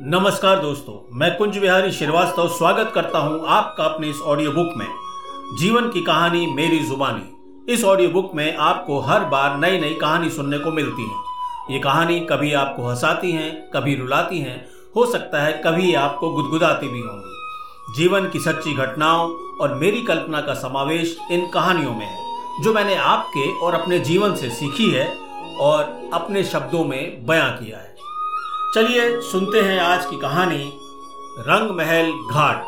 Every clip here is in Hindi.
नमस्कार दोस्तों, मैं कुंज विहारी श्रीवास्तव स्वागत करता हूँ आपका अपने इस ऑडियो बुक में। जीवन की कहानी मेरी जुबानी। इस ऑडियो बुक में आपको हर बार नई नई कहानी सुनने को मिलती है। ये कहानी कभी आपको हंसाती हैं, कभी रुलाती हैं, हो सकता है कभी आपको गुदगुदाती भी होंगी। जीवन की सच्ची घटनाओं और मेरी कल्पना का समावेश इन कहानियों में है, जो मैंने आपके और अपने जीवन से सीखी है और अपने शब्दों में बयां किया है। चलिए सुनते हैं आज की कहानी रंग महल घाट।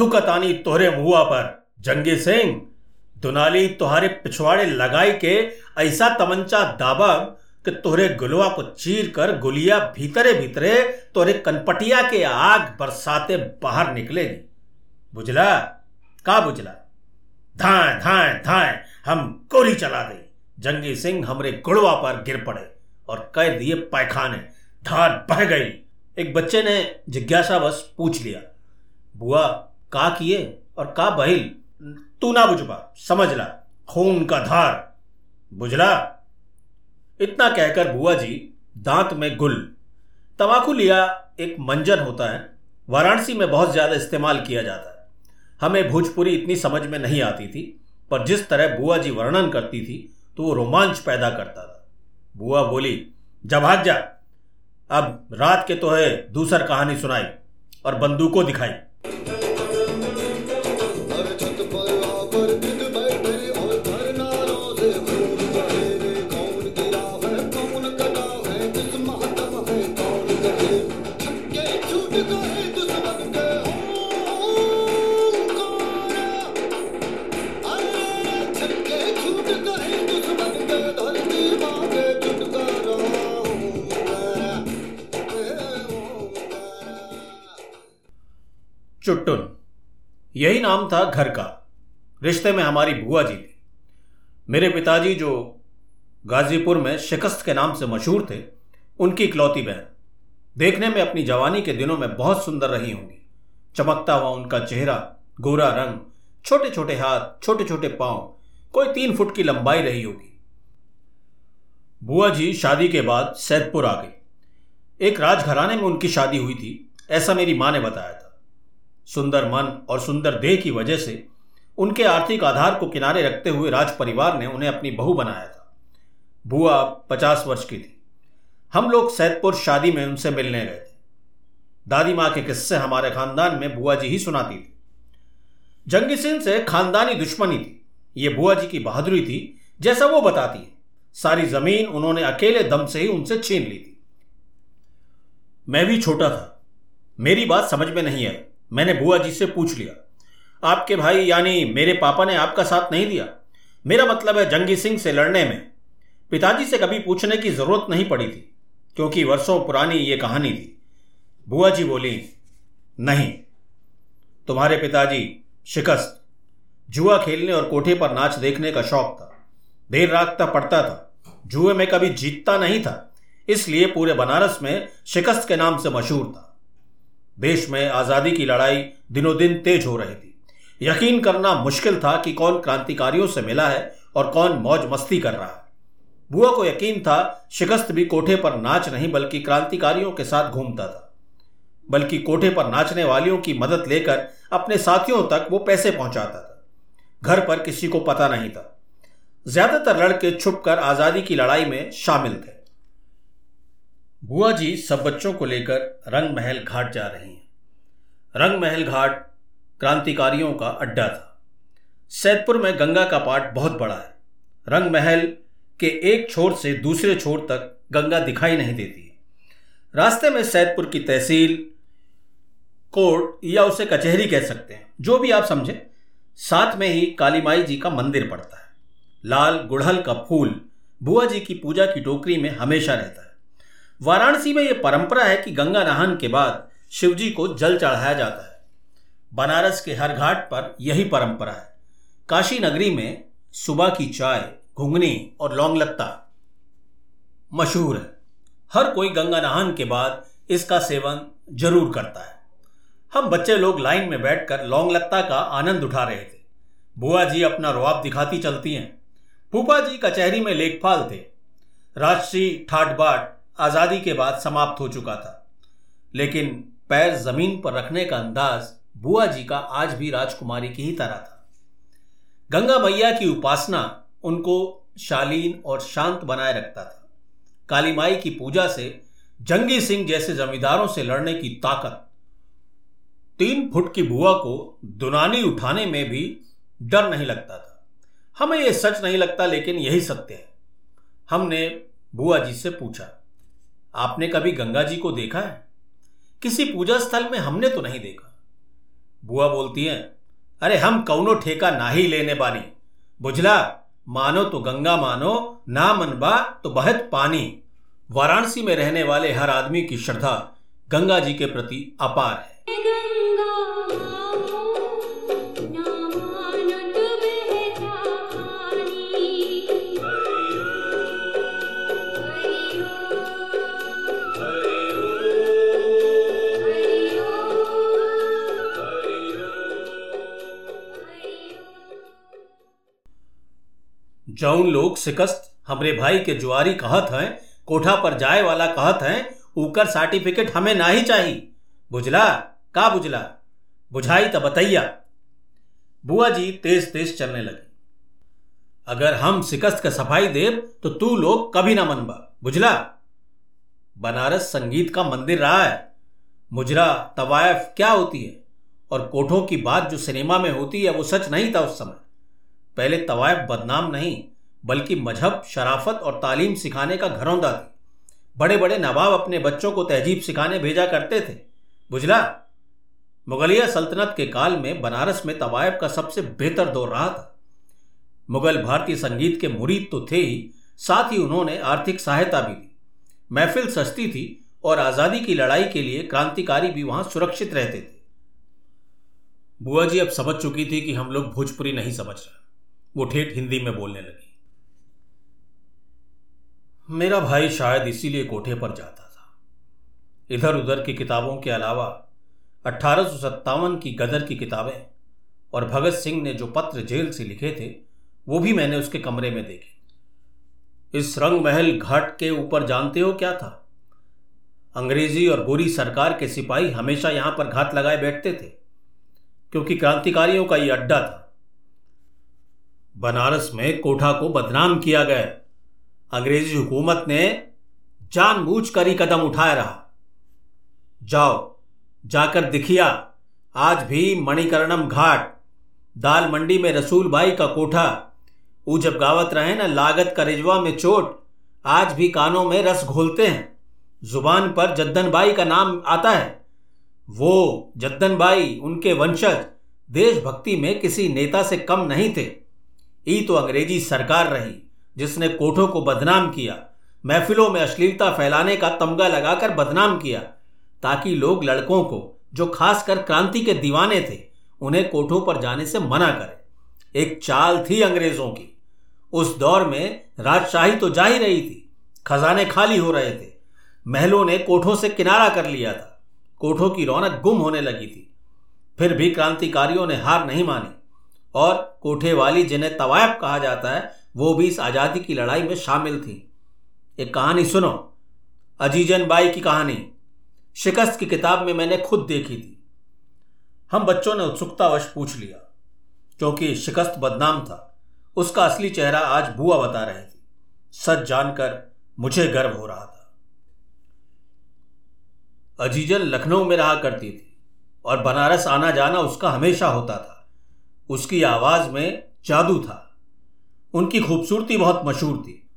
थुकतानी तोहरे मुआ पर, जंगी सिंह, दुनाली तुहारे पिछवाड़े लगाई के ऐसा तमंचा दाबा कि तोहरे गुलवा को चीर कर गुलिया भीतरे भीतरे तोहरे कनपटिया के आग बरसाते बाहर निकलेगी बुझला? का बुझला? धाए धाए धाए, हम गोली चला दें। जंगी सिंह हमरे गुड़वा पर गिर पड़े और कह दिए पैखाने, धार बह गई। एक बच्चे ने जिज्ञासावश पूछ लिया, बुआ, का किए और का बहिल? तू ना बुझपा समझ ला, खून का धार, बुझला? इतना कहकर बुआ जी दांत में गुल। तमाकू लिया एक मंजन होता है, वाराणसी में बहुत ज़्यादा इस्तेमाल किया जाता है। हमें भोजपुरी इतनी समझ में नहीं आती थी, पर जिस तरह बुआ जी वर्णन करती थी तो वो रोमांच पैदा करता था। बुआ बोली, जब भाग जा, अब रात के तो है दूसर कहानी सुनाई और बंदूकों दिखाई। चुट्टुन। यही नाम था घर का। रिश्ते में हमारी बुआ जी थी। मेरे पिताजी जो गाजीपुर में शिकस्त के नाम से मशहूर थे, उनकी इकलौती बहन। देखने में अपनी जवानी के दिनों में बहुत सुंदर रही होंगी। चमकता हुआ उनका चेहरा, गोरा रंग छोटे छोटे हाथ छोटे छोटे पाँव, कोई तीन फुट की लंबाई रही होगी। बुआ जी शादी के बाद सैदपुर आ गई। एक राजघराने में उनकी शादी हुई थी, ऐसा मेरी माँ ने बताया था। सुंदर मन और सुंदर देह की वजह से उनके आर्थिक आधार को किनारे रखते हुए राज परिवार ने उन्हें अपनी बहू बनाया था। बुआ पचास वर्ष की थी। हम लोग सैदपुर शादी में उनसे मिलने गए थे। दादी माँ के किस्से हमारे खानदान में बुआ जी ही सुनाती थी। जंगी सिंह से खानदानी दुश्मनी थी। ये बुआ जी की बहादुरी थी, जैसा वो बताती है। सारी ज़मीन उन्होंने अकेले दम से ही उनसे छीन ली थी। मैं भी छोटा था। मेरी बात समझ में नहीं आई। मैंने बुआ जी से पूछ लिया। आपके भाई यानी मेरे पापा ने आपका साथ नहीं दिया। मेरा मतलब है जंगी सिंह से लड़ने में। पिताजी से कभी पूछने की ज़रूरत नहीं पड़ी थी, क्योंकि वर्षों पुरानी ये कहानी थी। बुआ जी बोली, नहीं, तुम्हारे पिताजी शिकस्त। जुआ खेलने और कोठे पर नाच देखने का शौक था। देर रात तक पड़ता था। जुए में कभी जीतता नहीं था, इसलिए पूरे बनारस में शिकस्त के नाम से मशहूर था। देश में आज़ादी की लड़ाई दिनों दिन तेज हो रही थी। यकीन करना मुश्किल था कि कौन क्रांतिकारियों से मिला है और कौन मौज मस्ती कर रहा है। बुआ को यकीन था, शिकस्त भी कोठे पर नाच नहीं, बल्कि क्रांतिकारियों के साथ घूमता था। बल्कि कोठे पर नाचने वालियों की मदद लेकर अपने साथियों तक वो पैसे पहुंचाता था। घर पर किसी को पता नहीं था। ज़्यादातर लड़के छुपकर आज़ादी की लड़ाई में शामिल थे। बुआ जी सब बच्चों को लेकर रंग महल घाट जा रही हैं। रंग महल घाट क्रांतिकारियों का अड्डा था। सैदपुर में गंगा का पाट बहुत बड़ा है। रंग महल के एक छोर से दूसरे छोर तक गंगा दिखाई नहीं देती। रास्ते में सैदपुर की तहसील कोर्ट या उसे कचहरी कह सकते हैं। जो भी आप समझे, साथ में ही कालीमाई जी का मंदिर पड़ता है। लाल गुड़हल का फूल बुआ जी की पूजा की टोकरी में हमेशा रहता है। वाराणसी में यह परंपरा है कि गंगा नहान के बाद शिवजी को जल चढ़ाया जाता है। बनारस के हर घाट पर यही परंपरा है। काशी नगरी में सुबह की चाय घुंगनी और लौंग लत्ता मशहूर है। हर कोई गंगा नहान के बाद इसका सेवन ज़रूर करता है। हम बच्चे लोग लाइन में बैठकर लौंग लत्ता का आनंद उठा रहे थे। बुआ जी अपना रुआब दिखाती चलती हैं। फूफा जी कचहरी में लेखपाल थे। राष्ट्रीय ठाट बाट आज़ादी के बाद समाप्त हो चुका था। लेकिन पैर ज़मीन पर रखने का अंदाज बुआ जी का आज भी राजकुमारी की ही तरह था। गंगा मैया की उपासना उनको शालीन और शांत बनाए रखता था। काली माई की पूजा से जंगी सिंह जैसे जमींदारों से लड़ने की ताकत, तीन फुट की बुआ को दुनानी उठाने में भी डर नहीं लगता था। हमें यह सच नहीं लगता, लेकिन यही सत्य है। हमने बुआ जी से पूछा। आपने कभी गंगा जी को देखा है? किसी पूजा स्थल में हमने तो नहीं देखा। बुआ बोलती है, अरे हम कौनो ठेका ना ही लेने बानी। बुझला, मानो तो गंगा मानो, ना मनबा तो बहत पानी। वाराणसी में रहने वाले हर आदमी की श्रद्धा गंगा जी के प्रति अपार है। जौन लोग शिकस्त हमरे भाई के जुआरी कहत हैं, कोठा पर जाए वाला कहत हैं ऊकर सर्टिफिकेट हमें ना ही चाहिए। बुझला? का बुझला? बुझाई तो बतैया। बुआ जी तेज तेज चलने लगी। अगर हम शिकस्त का सफ़ाई देव तो तू लोग कभी ना मनबा। बुझला? बनारस संगीत का मंदिर रहा है। मुजरा, तवायफ क्या होती है? और कोठों की बात जो सिनेमा में होती है, वो सच नहीं था उस समय। पहले तवायफ बदनाम नहीं बल्कि मज़हब, शराफत और तालीम सिखाने का घरौंदा थी। बड़े बड़े नवाब अपने बच्चों को तहजीब सिखाने भेजा करते थे। बुझला, मुगलिया सल्तनत के काल में बनारस में तवायब का सबसे बेहतर दौर रहा था। मुगल भारतीय संगीत के मुरीद तो थे ही, साथ ही उन्होंने आर्थिक सहायता भी दी। महफिल सस्ती थी और आज़ादी की लड़ाई के लिए क्रांतिकारी भी वहाँ सुरक्षित रहते थे। बुआ जी अब समझ चुकी थी कि हम लोग भोजपुरी नहीं समझ रहे। वो ठेठ हिंदी में बोलने लगी। मेरा भाई शायद इसीलिए कोठे पर जाता था। इधर उधर की किताबों के अलावा अट्ठारह की गदर की किताबें और भगत सिंह ने जो पत्र जेल से लिखे थे, वो भी मैंने उसके कमरे में देखे। इस रंग महल घाट के ऊपर जानते हो क्या था? अंग्रेज़ी और गोरी सरकार के सिपाही हमेशा यहाँ पर घात लगाए बैठते थे, क्योंकि क्रांतिकारियों का यह अड्डा था। बनारस में कोठा को बदनाम किया गया। अंग्रेज़ी हुकूमत ने जानबूझ कर ही कदम उठाया रहा। जाओ, जाकर दिखिया, आज भी मणिकर्णम घाट, दाल मंडी में रसूल भाई का कोठा वो जब गावत रहे ना लागत का रिजवा में चोट, आज भी कानों में रस घोलते हैं। ज़ुबान पर जद्दन बाई का नाम आता है। वो जद्दन बाई, उनके वंशज, देशभक्ति में किसी नेता से कम नहीं थे। ई तो अंग्रेज़ी सरकार रही। जिसने कोठों को बदनाम किया, महफिलों में अश्लीलता फैलाने का तमगा लगाकर बदनाम किया, ताकि लोग लड़कों को, जो खासकर क्रांति के दीवाने थे, उन्हें कोठों पर जाने से मना करें। एक चाल थी अंग्रेज़ों की। उस दौर में राजशाही तो जा ही रही थी, खजाने खाली हो रहे थे। महलों ने कोठों से किनारा कर लिया था। कोठों की रौनक गुम होने लगी थी। फिर भी क्रांतिकारियों ने हार नहीं मानी। और कोठे वाली जिन्हें तवायफ कहा जाता है वो भी इस आज़ादी की लड़ाई में शामिल थी। एक कहानी सुनो। अजीजन बाई की कहानी। शिकस्त की किताब में मैंने खुद देखी थी। हम बच्चों ने उत्सुकतावश पूछ लिया, क्योंकि शिकस्त बदनाम था। उसका असली चेहरा आज बुआ बता रहे थी। सच जानकर मुझे गर्व हो रहा था। अजीजन लखनऊ में रहा करती थी, और बनारस आना जाना उसका हमेशा होता था। उसकी आवाज़ में जादू था। उनकी खूबसूरती बहुत मशहूर थी।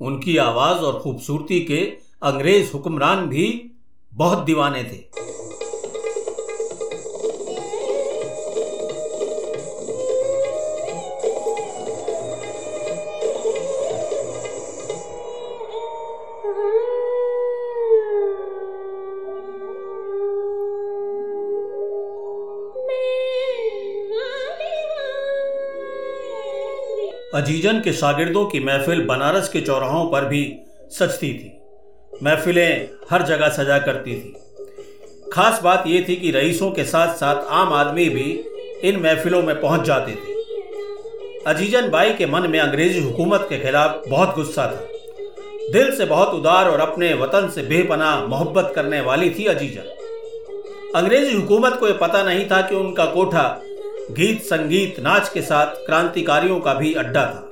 उनकी आवाज़ और खूबसूरती के अंग्रेज़ हुक्मरान भी बहुत दीवाने थे। अजीजन के शागिर्दों की महफिल बनारस के चौराहों पर भी सजती थी। महफिलें हर जगह सजा करती थी। खास बात यह थी कि रईसों के साथ साथ आम आदमी भी इन महफिलों में पहुँच जाते थे। अजीजन बाई के मन में अंग्रेज़ी हुकूमत के खिलाफ बहुत गुस्सा था। दिल से बहुत उदार और अपने वतन से बेपना मोहब्बत करने वाली थी अजीजन। अंग्रेज़ी हुकूमत को यह पता नहीं था कि उनका कोठा गीत संगीत नाच के साथ क्रांतिकारियों का भी अड्डा था।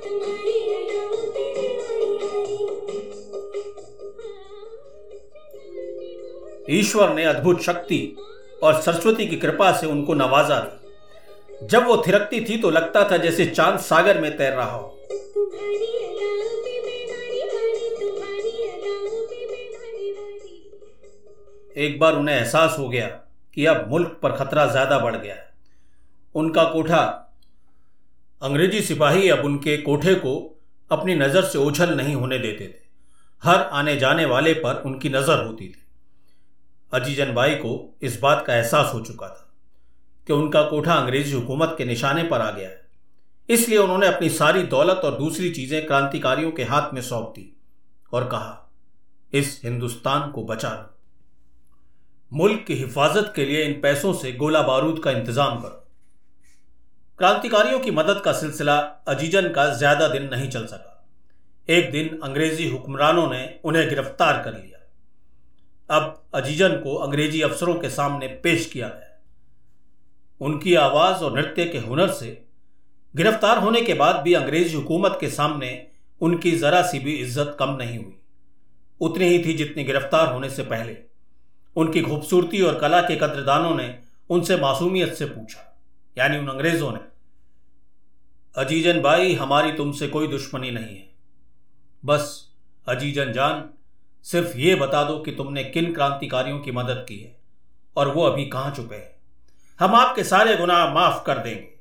ईश्वर ने अद्भुत शक्ति और सरस्वती की कृपा से उनको नवाजा था। जब वो थिरकती थी तो लगता था जैसे चाँद सागर में तैर रहा हो। एक बार उन्हें एहसास हो गया कि अब मुल्क पर खतरा ज़्यादा बढ़ गया है। उनका कोठा। अंग्रेज़ी सिपाही अब उनके कोठे को अपनी नज़र से ओझल नहीं होने देते थे। हर आने जाने वाले पर उनकी नज़र होती थी। अजीजन बाई को इस बात का एहसास हो चुका था कि उनका कोठा अंग्रेज़ी हुकूमत के निशाने पर आ गया है। इसलिए उन्होंने अपनी सारी दौलत और दूसरी चीज़ें क्रांतिकारियों के हाथ में सौंप दी और कहा, इस हिंदुस्तान को बचा लो। मुल्क की हिफाजत के लिए इन पैसों से गोला बारूद का इंतज़ाम करो। क्रांतिकारियों की मदद का सिलसिला अजीजन का ज़्यादा दिन नहीं चल सका। एक दिन अंग्रेज़ी हुक्मरानों ने उन्हें गिरफ़्तार कर लिया। अब अजीजन को अंग्रेज़ी अफसरों के सामने पेश किया गया। उनकी आवाज़ और नृत्य के हुनर से गिरफ़्तार होने के बाद भी अंग्रेज़ी हुकूमत के सामने उनकी जरा सी भी इज़्ज़त कम नहीं हुई। उतनी ही थी जितनी गिरफ़्तार होने से पहले। उनकी खूबसूरती और कला के कद्रदानों ने उनसे मासूमियत से पूछा। यानी उन अंग्रेज़ों ने, अजीजन भाई, हमारी तुमसे कोई दुश्मनी नहीं है। बस, अजीजन जान, सिर्फ़ ये बता दो कि तुमने किन क्रांतिकारियों की मदद की है, और वो अभी कहाँ छुपे हैं। हम आपके सारे गुनाह माफ़ कर देंगे,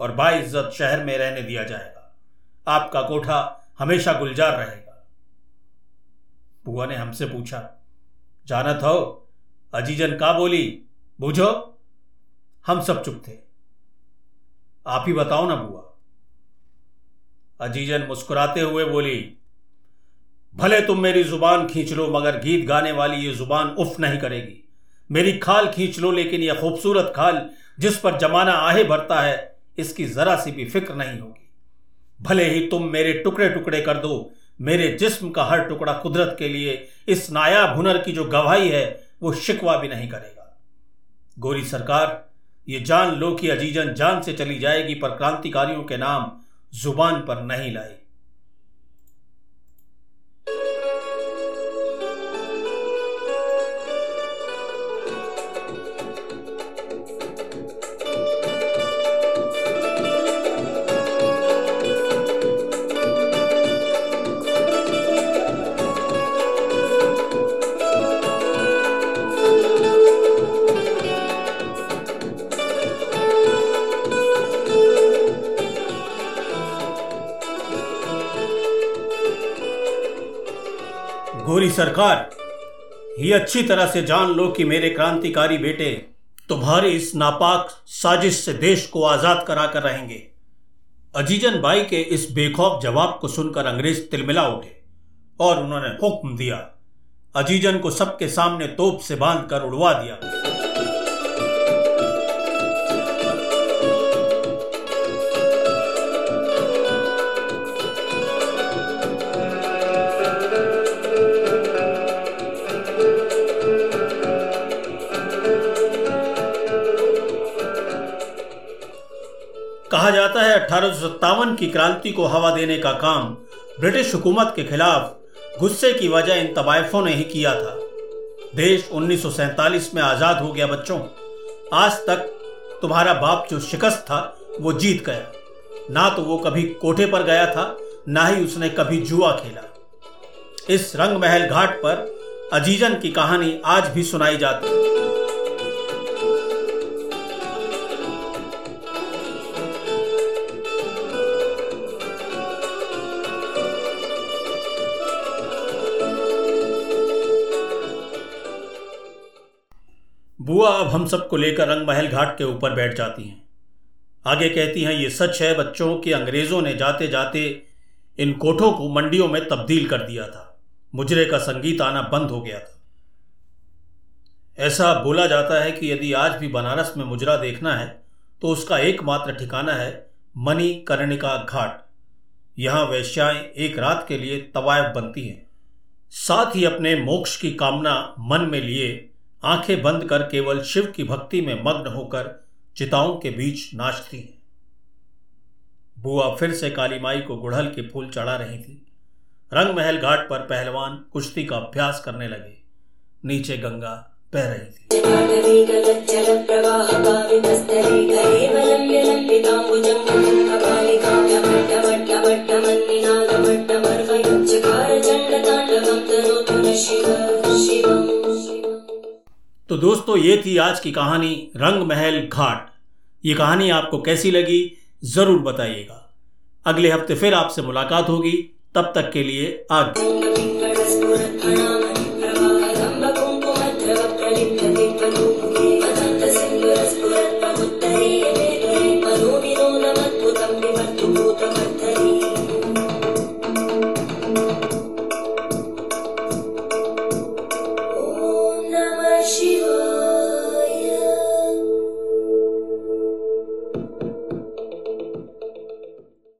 और बाइज्जत शहर में रहने दिया जाएगा। आपका कोठा हमेशा गुलजार रहेगा। बुआ ने हमसे पूछा जानत हो अजीजन का बोली? बूझो? हम सब चुप थे। आप ही बताओ ना बुआ। अजीजन मुस्कुराते हुए बोली, भले तुम मेरी ज़ुबान खींच लो, मगर गीत गाने वाली ये ज़ुबान उफ नहीं करेगी। मेरी खाल खींच लो, लेकिन यह खूबसूरत खाल जिस पर जमाना आहे भरता है, इसकी जरा सी भी फ़िक्र नहीं होगी। भले ही तुम मेरे टुकड़े टुकड़े कर दो, मेरे जिस्म का हर टुकड़ा कुदरत के लिए, इस नायाब हुनर की जो गवाही है, वो शिकवा भी नहीं करेगा। गोरी सरकार ये जान लो कि अजीजन जान से चली जाएगी, पर क्रांतिकारियों के नाम ज़ुबान पर नहीं लाई गोरी सरकार ये अच्छी तरह से जान लो कि मेरे क्रांतिकारी बेटे तुम्हारी इस नापाक साजिश से देश को आज़ाद करा कर रहेंगे। अजीजन भाई के इस बेखौफ जवाब को सुनकर अंग्रेज़ तिलमिला उठे और उन्होंने हुक्म दिया। अजीजन को सबके सामने तोप से बाँध कर उड़वा दिया। अठारह की क्रांति को हवा देने का काम ब्रिटिश हुकूमत के खिलाफ गुस्से की वजह इन तवायफों ने ही किया था। देश उन्नीस में आज़ाद हो गया, बच्चों। आज तक तुम्हारा बाप जो शिकस्त था, वो जीत गया। ना तो वो कभी कोठे पर गया था, ना ही उसने कभी जुआ खेला। इस रंग महल घाट पर अजीजन की कहानी आज भी सुनाई जाती है। बुआ अब हम सबको लेकर रंग महल घाट के ऊपर बैठ जाती हैं। आगे कहती हैं, ये सच है, बच्चों, कि अंग्रेज़ों ने जाते जाते इन कोठों को मंडियों में तब्दील कर दिया था। मुजरे का संगीत आना बंद हो गया था। ऐसा बोला जाता है कि यदि आज भी बनारस में मुजरा देखना है तो उसका एकमात्र ठिकाना है मणि कर्णिका घाट। यहाँ वैश्याएँ एक रात के लिए तवायफ बनती हैं। साथ ही अपने मोक्ष की कामना मन में लिए आँखें बंद कर केवल शिव की भक्ति में मग्न होकर चिताओं के बीच नाचती हैं। बुआ फिर से काली माई को गुड़हल के फूल चढ़ा रही थी। रंग महल घाट पर पहलवान कुश्ती का अभ्यास करने लगे। नीचे गंगा बह रही थी। दोस्तों, ये थी आज की कहानी रंग महल घाट। ये कहानी आपको कैसी लगी, ज़रूर बताइएगा। अगले हफ़्ते फिर आपसे मुलाकात होगी, तब तक के लिए आगे।